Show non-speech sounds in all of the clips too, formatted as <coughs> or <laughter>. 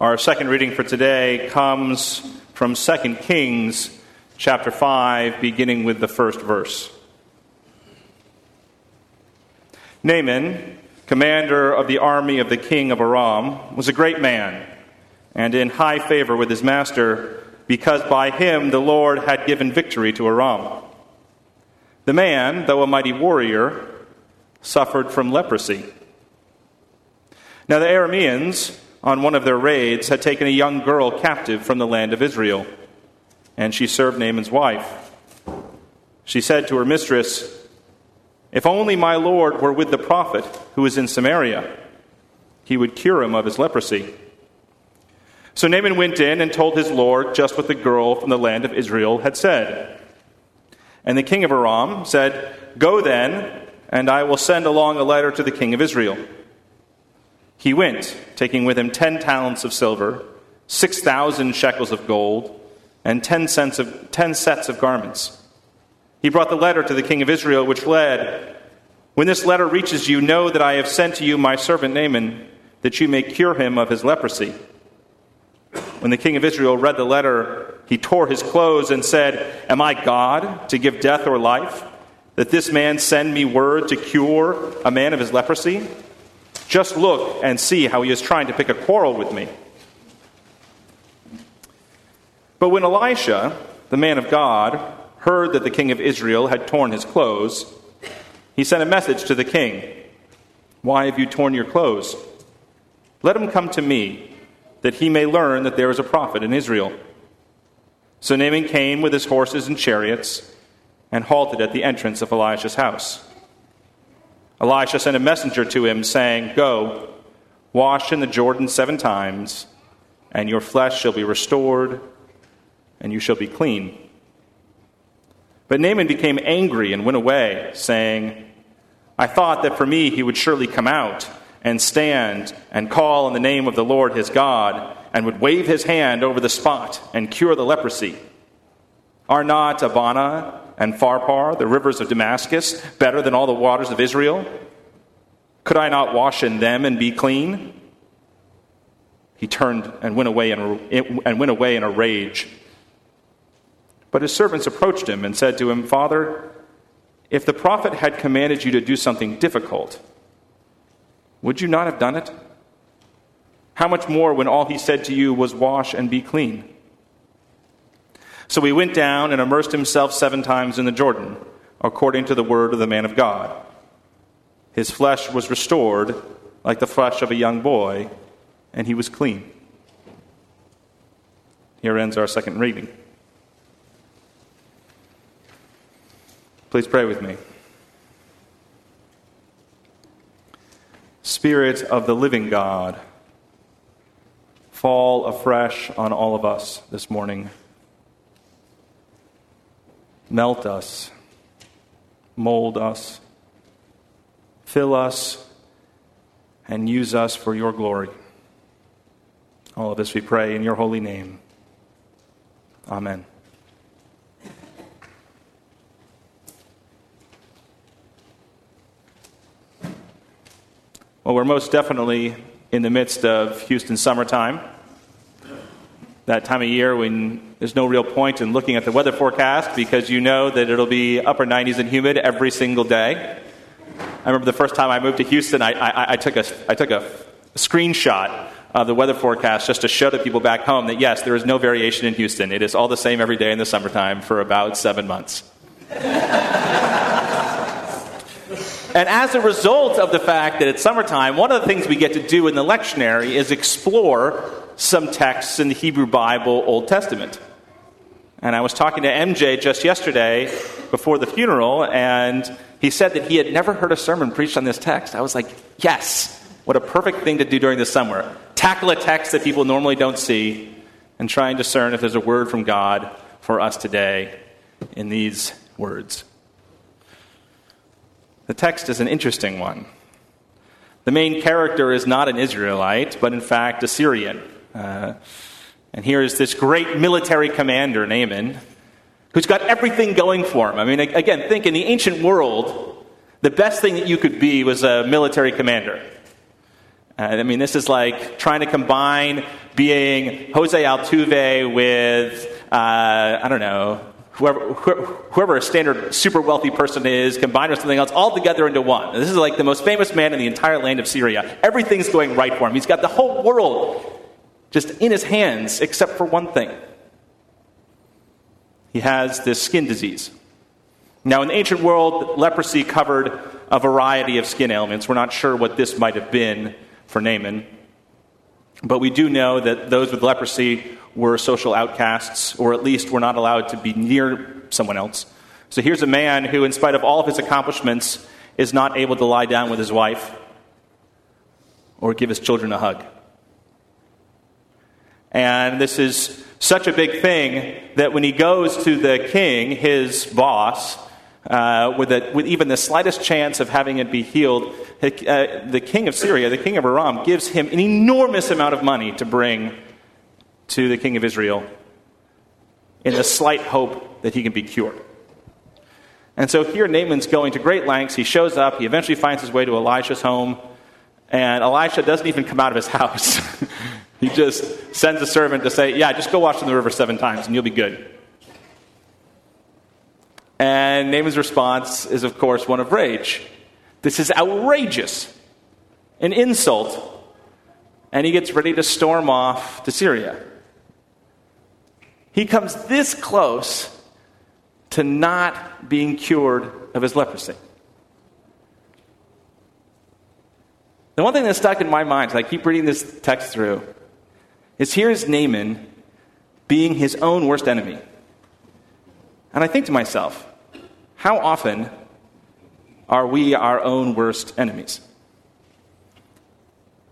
Our second reading for today comes from 2 Kings chapter 5, beginning with the first verse. Naaman, commander of the army of the king of Aram, was a great man and in high favor with his master, because by him the Lord had given victory to Aram. The man, though a mighty warrior, suffered from leprosy. Now the Arameans, on one of their raids, had taken a young girl captive from the land of Israel, and she served Naaman's wife. She said to her mistress, If only my Lord were with the prophet who is in Samaria, he would cure him of his leprosy. So Naaman went in and told his Lord just what the girl from the land of Israel had said. And the king of Aram said, Go then, and I will send along a letter to the king of Israel. He went, taking with him ten talents of silver, six thousand shekels of gold, and ten, of, ten sets of garments. He brought the letter to the king of Israel, which read, When this letter reaches you, know that I have sent to you my servant Naaman, that you may cure him of his leprosy. When the king of Israel read the letter, he tore his clothes and said, Am I God to give death or life? That this man send me word to cure a man of his leprosy? Just look and see how he is trying to pick a quarrel with me. But when Elisha, the man of God, heard that the king of Israel had torn his clothes, he sent a message to the king Why have you torn your clothes? Let him come to me that he may learn that there is a prophet in Israel. So Naaman came with his horses and chariots and halted at the entrance of Elisha's house. Elisha sent a messenger to him, saying, Go, wash in the Jordan seven times, and your flesh shall be restored, and you shall be clean. But Naaman became angry and went away, saying, I thought that for me he would surely come out and stand and call on the name of the Lord his God and would wave his hand over the spot and cure the leprosy. Are not Abana and Pharpar, the rivers of Damascus, better than all the waters of Israel? Could I not wash in them and be clean? He turned and went away in and went away in a rage. But his servants approached him and said to him, Father, if the prophet had commanded you to do something difficult, would you not have done it? How much more when all he said to you was, Wash and be clean? So he went down and immersed himself seven times in the Jordan, according to the word of the man of God. His flesh was restored like the flesh of a young boy, and he was clean. Here ends our second reading. Please pray with me. Spirit of the living God, fall afresh on all of us this morning. Melt us, mold us, fill us, and use us for your glory. All of this we pray in your holy name. Amen. Well, we're most definitely in the midst of Houston summertime. That time of year when there's no real point in looking at the weather forecast because you know that it'll be upper 90s and humid every single day. I remember the first time I moved to Houston, I, I, I took, a, I took a screenshot of the weather forecast just to show to people back home that yes, there is no variation in Houston. It is all the same every day in the summertime for about seven months. <laughs> And as a result of the fact that it's summertime, one of the things we get to do in the lectionary is explore some texts in the Hebrew Bible, Old Testament. And I was talking to MJ just yesterday before the funeral, and he said that he had never heard a sermon preached on this text. I was like, yes, what a perfect thing to do during the summer. Tackle a text that people normally don't see and try and discern if there's a word from God for us today in these words. The text is an interesting one. The main character is not an Israelite, but in fact a Syrian. Uh, and here is this great military commander, Naaman, who's got everything going for him. I mean, again, think in the ancient world, the best thing that you could be was a military commander. I mean, this is like trying to combine being Jose Altuve with, uh, I don't know, whoever, whoever a standard super wealthy person is, combined with something else, all together into one. This is like the most famous man in the entire land of Syria. Everything's going right for him. He's got the whole world just in his hands, except for one thing. He has this skin disease. Now, in the ancient world, leprosy covered a variety of skin ailments. We're not sure what this might have been for Naaman. But we do know that those with leprosy were social outcasts, or at least were not allowed to be near someone else. So here's a man who, in spite of all of his accomplishments, is not able to lie down with his wife or give his children a hug. And this is such a big thing that when he goes to the king, his boss, uh, with, a, with, even the slightest chance of having it be healed, uh, the king of Syria, the king of Aram, gives him an enormous amount of money to bring to the king of Israel in the slight hope that he can be cured. And so here Naaman's going to great lengths. He shows up. He eventually finds his way to Elisha's home. And Elisha doesn't even come out of his <laughs> house. He just sends a servant to say, Yeah, just go wash in the river seven times and you'll be good. And Naaman's response is, of course, one of rage. This is outrageous, an insult. And he gets ready to storm off to Syria. He comes this close to not being cured of his leprosy. The one thing that stuck in my mind as I keep reading this text through is here's Naaman being his own worst enemy. And I think to myself, how often are we our own worst enemies?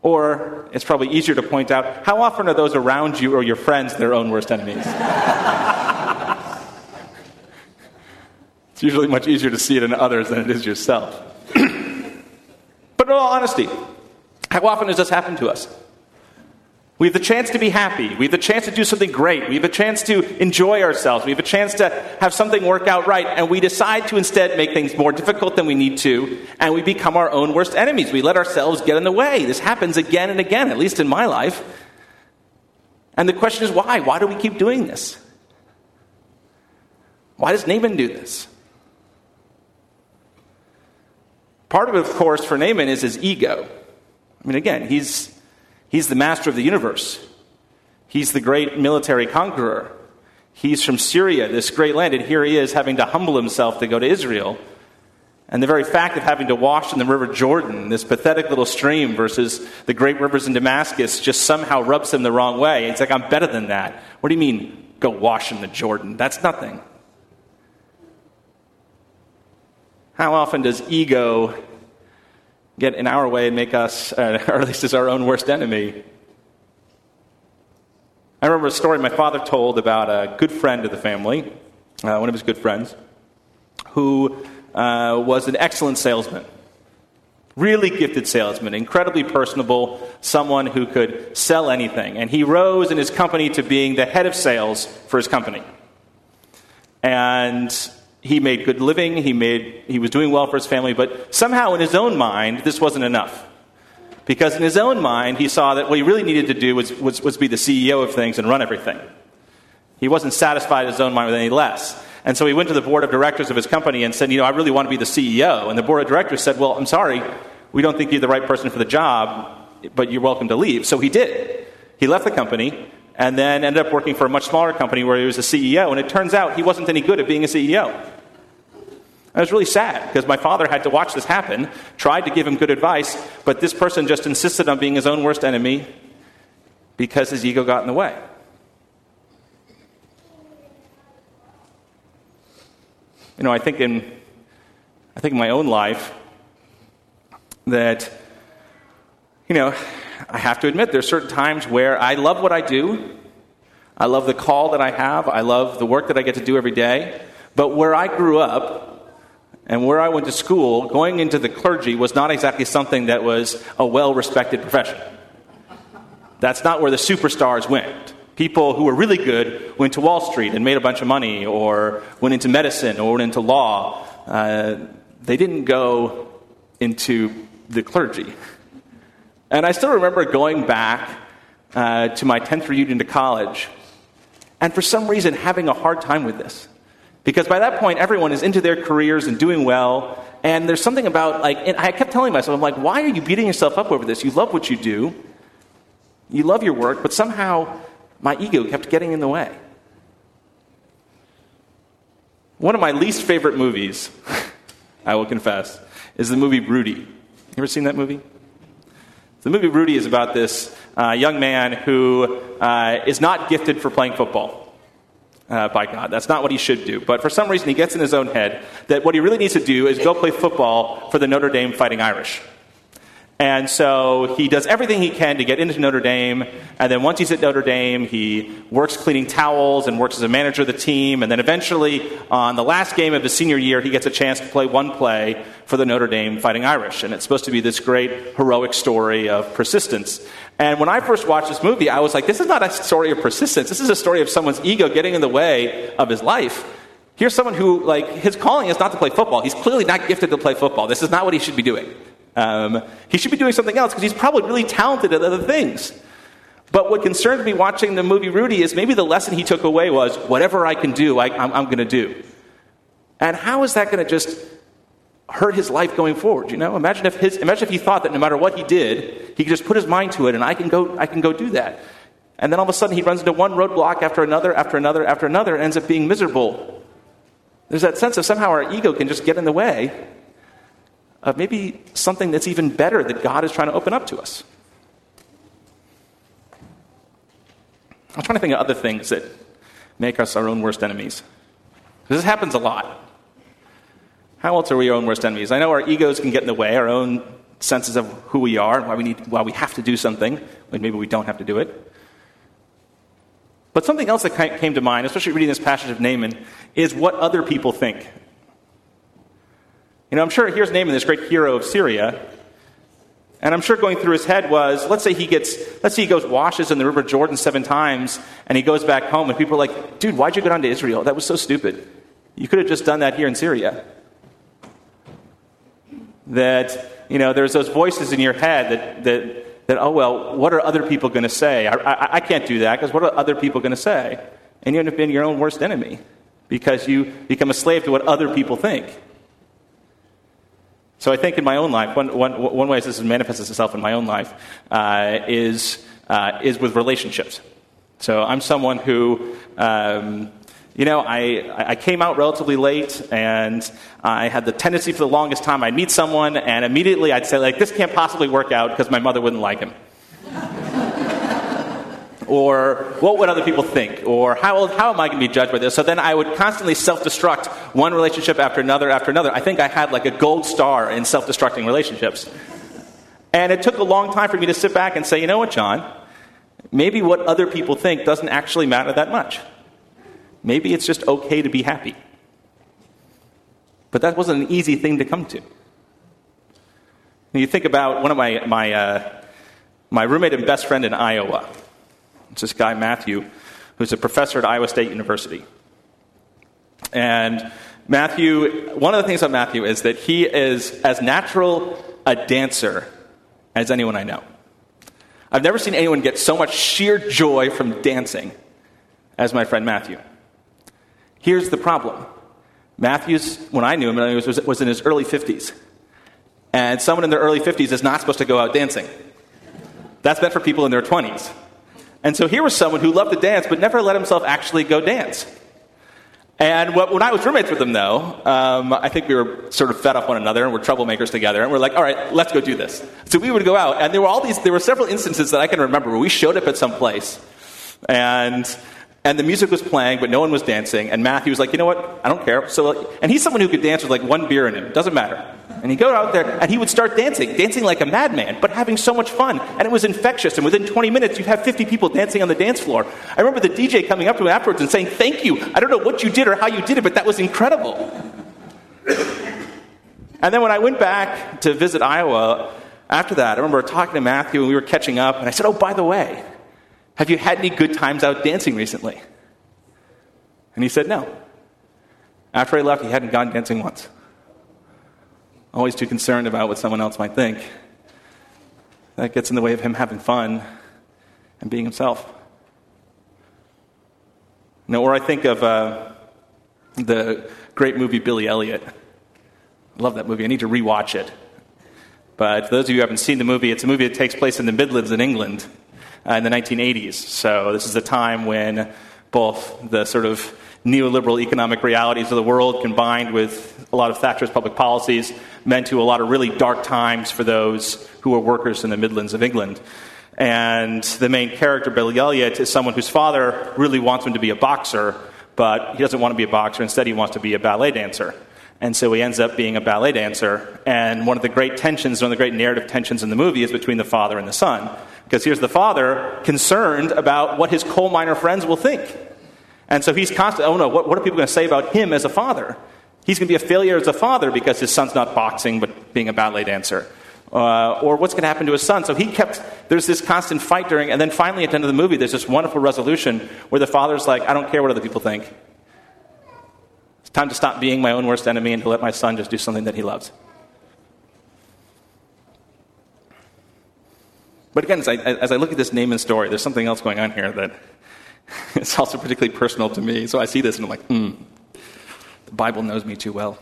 Or it's probably easier to point out, how often are those around you or your friends their own worst enemies? <laughs> it's usually much easier to see it in others than it is yourself. <clears throat> but in all honesty, how often does this happen to us? We have the chance to be happy. We have the chance to do something great. We have a chance to enjoy ourselves. We have a chance to have something work out right. And we decide to instead make things more difficult than we need to. And we become our own worst enemies. We let ourselves get in the way. This happens again and again, at least in my life. And the question is why? Why do we keep doing this? Why does Naaman do this? Part of it, of course, for Naaman is his ego. I mean, again, he's He's the master of the universe. He's the great military conqueror. He's from Syria, this great land, and here he is having to humble himself to go to Israel. And the very fact of having to wash in the River Jordan, this pathetic little stream, versus the great rivers in Damascus, just somehow rubs him the wrong way. It's like, I'm better than that. What do you mean, go wash in the Jordan? That's nothing. How often does ego get in our way and make us, <laughs> or at least as our own worst enemy. I remember a story my father told about a good friend of the family, uh, one of his good friends, who uh, was an excellent salesman. Really gifted salesman, incredibly personable, someone who could sell anything. And he rose in his company to being the head of sales for his company. And he made good living, he, made, he was doing well for his family, but somehow in his own mind, this wasn't enough. Because in his own mind, he saw that what he really needed to do was, was, was be the CEO of things and run everything. He wasn't satisfied in his own mind with any less. And so he went to the board of directors of his company and said, You know, I really want to be the CEO. And the board of directors said, Well, I'm sorry, we don't think you're the right person for the job, but you're welcome to leave. So he did. He left the company and then ended up working for a much smaller company where he was a CEO. And it turns out he wasn't any good at being a CEO. I was really sad because my father had to watch this happen, tried to give him good advice, but this person just insisted on being his own worst enemy because his ego got in the way. You know, I think in I think in my own life that you know, I have to admit there's certain times where I love what I do. I love the call that I have. I love the work that I get to do every day. But where I grew up, and where I went to school, going into the clergy was not exactly something that was a well respected profession. That's not where the superstars went. People who were really good went to Wall Street and made a bunch of money, or went into medicine, or went into law. Uh, they didn't go into the clergy. And I still remember going back uh, to my 10th reunion to college, and for some reason having a hard time with this. Because by that point, everyone is into their careers and doing well, and there's something about, like, I kept telling myself, I'm like, why are you beating yourself up over this? You love what you do, you love your work, but somehow my ego kept getting in the way. One of my least favorite movies, <laughs> I will confess, is the movie Rudy. You ever seen that movie? The movie Rudy is about this uh, young man who uh, is not gifted for playing football uh, by God. That's not what he should do. But for some reason, he gets in his own head that what he really needs to do is go play football for the Notre Dame Fighting Irish. And so he does everything he can to get into Notre Dame. And then once he's at Notre Dame, he works cleaning towels and works as a manager of the team. And then eventually, on the last game of his senior year, he gets a chance to play one play for the Notre Dame Fighting Irish. And it's supposed to be this great heroic story of persistence. And when I first watched this movie, I was like, this is not a story of persistence. This is a story of someone's ego getting in the way of his life. Here's someone who, like, his calling is not to play football. He's clearly not gifted to play football. This is not what he should be doing. Um, he should be doing something else because he's probably really talented at other things. But what concerns me watching the movie Rudy is maybe the lesson he took away was whatever I can do, I, am going to do. And how is that going to just hurt his life going forward? You know, imagine if his, imagine if he thought that no matter what he did, he could just put his mind to it, and I can go, I can go do that. And then all of a sudden he runs into one roadblock after another, after another, after another, and ends up being miserable. There's that sense of somehow our ego can just get in the way of maybe something that's even better that God is trying to open up to us. I'm trying to think of other things that make us our own worst enemies. This happens a lot. How else are we our own worst enemies? I know our egos can get in the way, our own senses of who we are, why we, need, why we have to do something, when maybe we don't have to do it. But something else that came to mind, especially reading this passage of Naaman, is what other people think you know, I'm sure here's Naaman, this great hero of Syria. And I'm sure going through his head was, let's say he gets, let's say he goes washes in the River Jordan seven times, and he goes back home, and people are like, dude, why'd you go down to Israel? That was so stupid. You could have just done that here in Syria. That, you know, there's those voices in your head that, that, that oh, well, what are other people going to say? I, I, I can't do that because what are other people going to say? And you end up being your own worst enemy because you become a slave to what other people think. So I think in my own life, one, one, one way this manifests itself in my own life uh, is, uh, is with relationships. So I'm someone who, um, you know, I, I came out relatively late and I had the tendency for the longest time I'd meet someone and immediately I'd say, like, this can't possibly work out because my mother wouldn't like him or what would other people think, or how, how am I going to be judged by this? So then I would constantly self destruct one relationship after another after another. I think I had like a gold star in self destructing relationships. And it took a long time for me to sit back and say, you know what, John? Maybe what other people think doesn't actually matter that much. Maybe it's just okay to be happy. But that wasn't an easy thing to come to. you think about one of my, my, uh, my roommate and best friend in Iowa. It's this guy, Matthew, who's a professor at Iowa State University. And Matthew, one of the things about Matthew is that he is as natural a dancer as anyone I know. I've never seen anyone get so much sheer joy from dancing as my friend Matthew. Here's the problem Matthew's, when I knew him, was, was in his early 50s. And someone in their early 50s is not supposed to go out dancing. That's meant for people in their 20s. And so here was someone who loved to dance but never let himself actually go dance. And what, when I was roommates with him, though, um, I think we were sort of fed up one another and we're troublemakers together. And we're like, all right, let's go do this. So we would go out, and there were all these, there were several instances that I can remember where we showed up at some place, and and the music was playing, but no one was dancing. And Matthew was like, you know what? I don't care. So, and he's someone who could dance with like one beer in him. Doesn't matter. And he'd go out there and he would start dancing, dancing like a madman, but having so much fun. And it was infectious. And within 20 minutes, you'd have 50 people dancing on the dance floor. I remember the DJ coming up to him afterwards and saying, thank you. I don't know what you did or how you did it, but that was incredible. and then when I went back to visit Iowa after that, I remember talking to Matthew and we were catching up. And I said, oh, by the way, have you had any good times out dancing recently? And he said, No. After I left, he hadn't gone dancing once. Always too concerned about what someone else might think. That gets in the way of him having fun and being himself. You know, or I think of uh, the great movie Billy Elliot. I love that movie. I need to rewatch it. But for those of you who haven't seen the movie, it's a movie that takes place in the Midlands in England uh, in the 1980s. So this is a time when both the sort of neoliberal economic realities of the world combined with a lot of Thatcher's public policies meant to a lot of really dark times for those who were workers in the Midlands of England. And the main character, Billy Elliot, is someone whose father really wants him to be a boxer, but he doesn't want to be a boxer. Instead, he wants to be a ballet dancer. And so he ends up being a ballet dancer. And one of the great tensions, one of the great narrative tensions in the movie is between the father and the son. Because here's the father concerned about what his coal miner friends will think. And so he's constantly, oh no, what, what are people going to say about him as a father? He's going to be a failure as a father because his son's not boxing but being a ballet dancer. Uh, or what's going to happen to his son. So he kept, there's this constant fight during, and then finally at the end of the movie, there's this wonderful resolution where the father's like, I don't care what other people think. It's time to stop being my own worst enemy and to let my son just do something that he loves. But again, as I, as I look at this Naaman story, there's something else going on here that <laughs> is also particularly personal to me. So I see this and I'm like, hmm, the Bible knows me too well.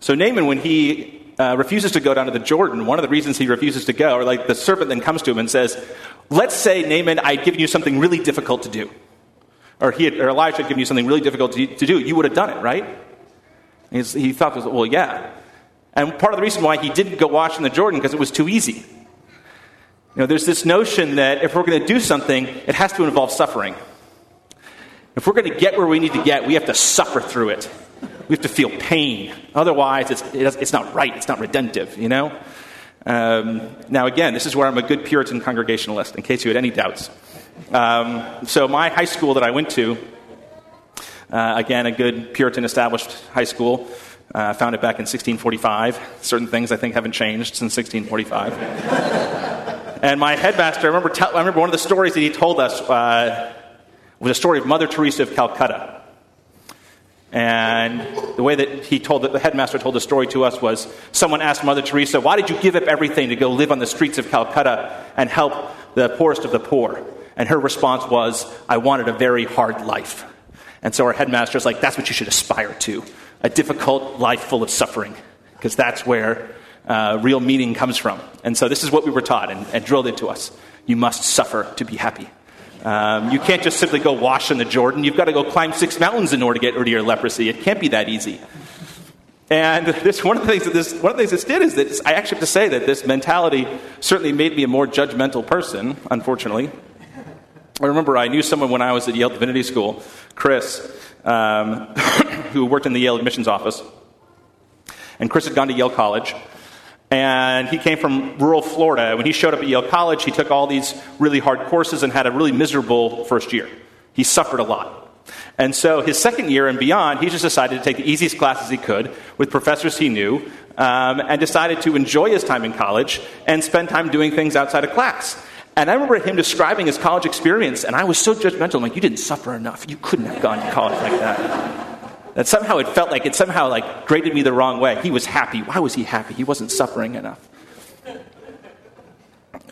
So Naaman, when he uh, refuses to go down to the Jordan, one of the reasons he refuses to go, or like the serpent then comes to him and says, Let's say, Naaman, I'd given you something really difficult to do. Or, he had, or Elijah had given you something really difficult to, to do. You would have done it, right? He's, he thought, well, yeah. And part of the reason why he didn't go wash in the Jordan, because it was too easy. You know, there's this notion that if we're going to do something, it has to involve suffering. If we're going to get where we need to get, we have to suffer through it. We have to feel pain. Otherwise, it's, it's not right. It's not redemptive, you know? Um, now, again, this is where I'm a good Puritan Congregationalist, in case you had any doubts. Um, so, my high school that I went to, uh, again, a good Puritan established high school, uh, it back in 1645. Certain things I think haven't changed since 1645. <laughs> and my headmaster, I remember, te- I remember one of the stories that he told us uh, was a story of Mother Teresa of Calcutta. And the way that he told the headmaster told the story to us was someone asked Mother Teresa, Why did you give up everything to go live on the streets of Calcutta and help the poorest of the poor? And her response was, I wanted a very hard life. And so our headmaster is like, That's what you should aspire to a difficult life full of suffering, because that's where uh, real meaning comes from. And so this is what we were taught and, and drilled into us. You must suffer to be happy. Um, you can't just simply go wash in the Jordan. You've got to go climb six mountains in order to get rid of your leprosy. It can't be that easy. And <laughs> this, one, of the things that this, one of the things this did is that I actually have to say that this mentality certainly made me a more judgmental person, unfortunately. I remember I knew someone when I was at Yale Divinity School, Chris, um, <coughs> who worked in the Yale admissions office. And Chris had gone to Yale College. And he came from rural Florida. When he showed up at Yale College, he took all these really hard courses and had a really miserable first year. He suffered a lot. And so his second year and beyond, he just decided to take the easiest classes he could with professors he knew um, and decided to enjoy his time in college and spend time doing things outside of class. And I remember him describing his college experience, and I was so judgmental. I'm like, you didn't suffer enough. You couldn't have gone to college like that that somehow it felt like it somehow like graded me the wrong way. He was happy. Why was he happy? He wasn't suffering enough.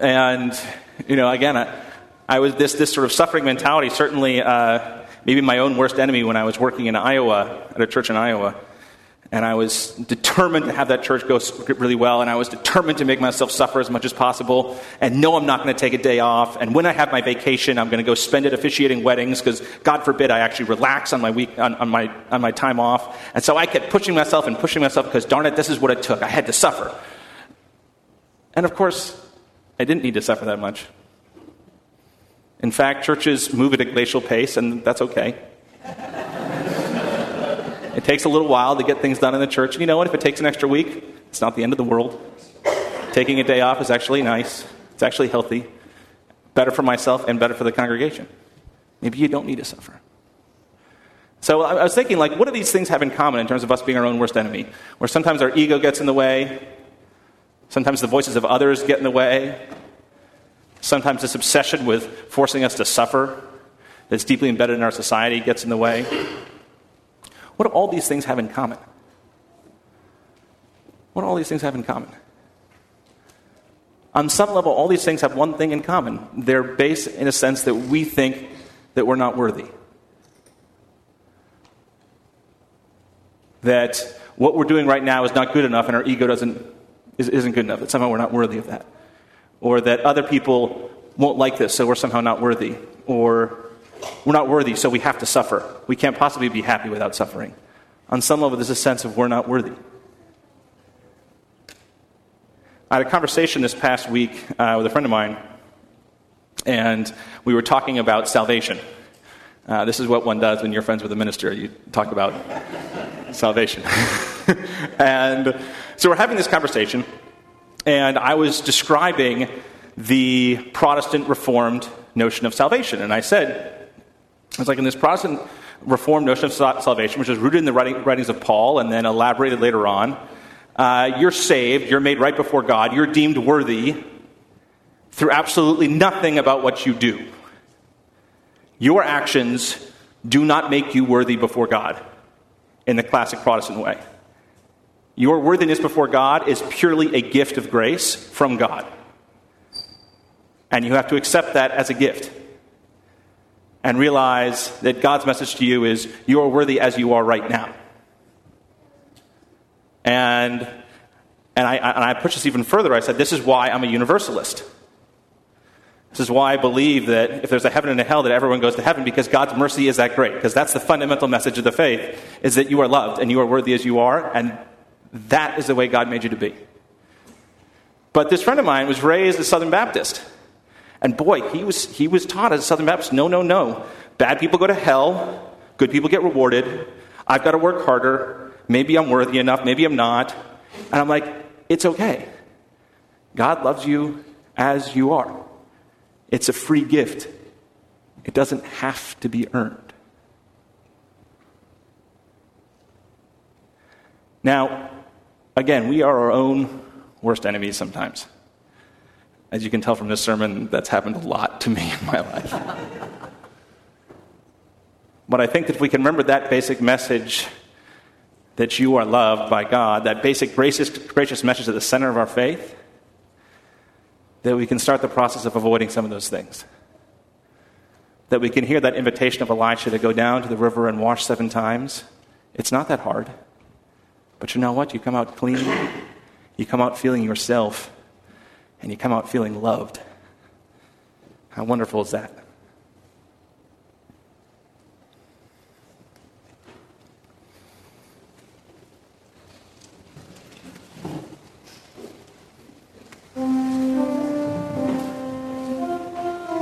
And you know, again, I, I was this this sort of suffering mentality. Certainly, uh, maybe my own worst enemy when I was working in Iowa at a church in Iowa. And I was determined to have that church go really well, and I was determined to make myself suffer as much as possible. And no, I'm not going to take a day off. And when I have my vacation, I'm going to go spend it officiating weddings because, God forbid, I actually relax on my week on, on, my on my time off. And so I kept pushing myself and pushing myself because, darn it, this is what it took. I had to suffer. And of course, I didn't need to suffer that much. In fact, churches move at a glacial pace, and that's okay. It takes a little while to get things done in the church. And you know what? If it takes an extra week, it's not the end of the world. Taking a day off is actually nice, it's actually healthy, better for myself and better for the congregation. Maybe you don't need to suffer. So I was thinking, like, what do these things have in common in terms of us being our own worst enemy? Where sometimes our ego gets in the way, sometimes the voices of others get in the way, sometimes this obsession with forcing us to suffer that's deeply embedded in our society gets in the way. What do all these things have in common? What do all these things have in common? On some level, all these things have one thing in common. They're based in a sense that we think that we're not worthy. That what we're doing right now is not good enough and our ego doesn't, isn't good enough, that somehow we're not worthy of that. Or that other people won't like this, so we're somehow not worthy. Or we're not worthy, so we have to suffer. We can't possibly be happy without suffering. On some level, there's a sense of we're not worthy. I had a conversation this past week uh, with a friend of mine, and we were talking about salvation. Uh, this is what one does when you're friends with a minister. You talk about <laughs> salvation. <laughs> and so we're having this conversation, and I was describing the Protestant Reformed notion of salvation. And I said, I was like, in this Protestant Reformed notion of salvation, which is rooted in the writings of Paul and then elaborated later on, uh, you're saved, you're made right before God, you're deemed worthy through absolutely nothing about what you do. Your actions do not make you worthy before God in the classic Protestant way. Your worthiness before God is purely a gift of grace from God. And you have to accept that as a gift and realize that God's message to you is you are worthy as you are right now. And, and, I, and I push this even further. I said, This is why I'm a universalist. This is why I believe that if there's a heaven and a hell, that everyone goes to heaven because God's mercy is that great. Because that's the fundamental message of the faith, is that you are loved and you are worthy as you are, and that is the way God made you to be. But this friend of mine was raised a Southern Baptist. And boy, he was, he was taught as a Southern Baptist no, no, no. Bad people go to hell, good people get rewarded. I've got to work harder. Maybe I'm worthy enough, maybe I'm not. And I'm like, it's okay. God loves you as you are. It's a free gift, it doesn't have to be earned. Now, again, we are our own worst enemies sometimes. As you can tell from this sermon, that's happened a lot to me <laughs> in my life. but I think that if we can remember that basic message that you are loved by God, that basic gracious, gracious message at the center of our faith, that we can start the process of avoiding some of those things. That we can hear that invitation of Elisha to go down to the river and wash seven times. It's not that hard. But you know what? You come out clean, you come out feeling yourself, and you come out feeling loved. How wonderful is that?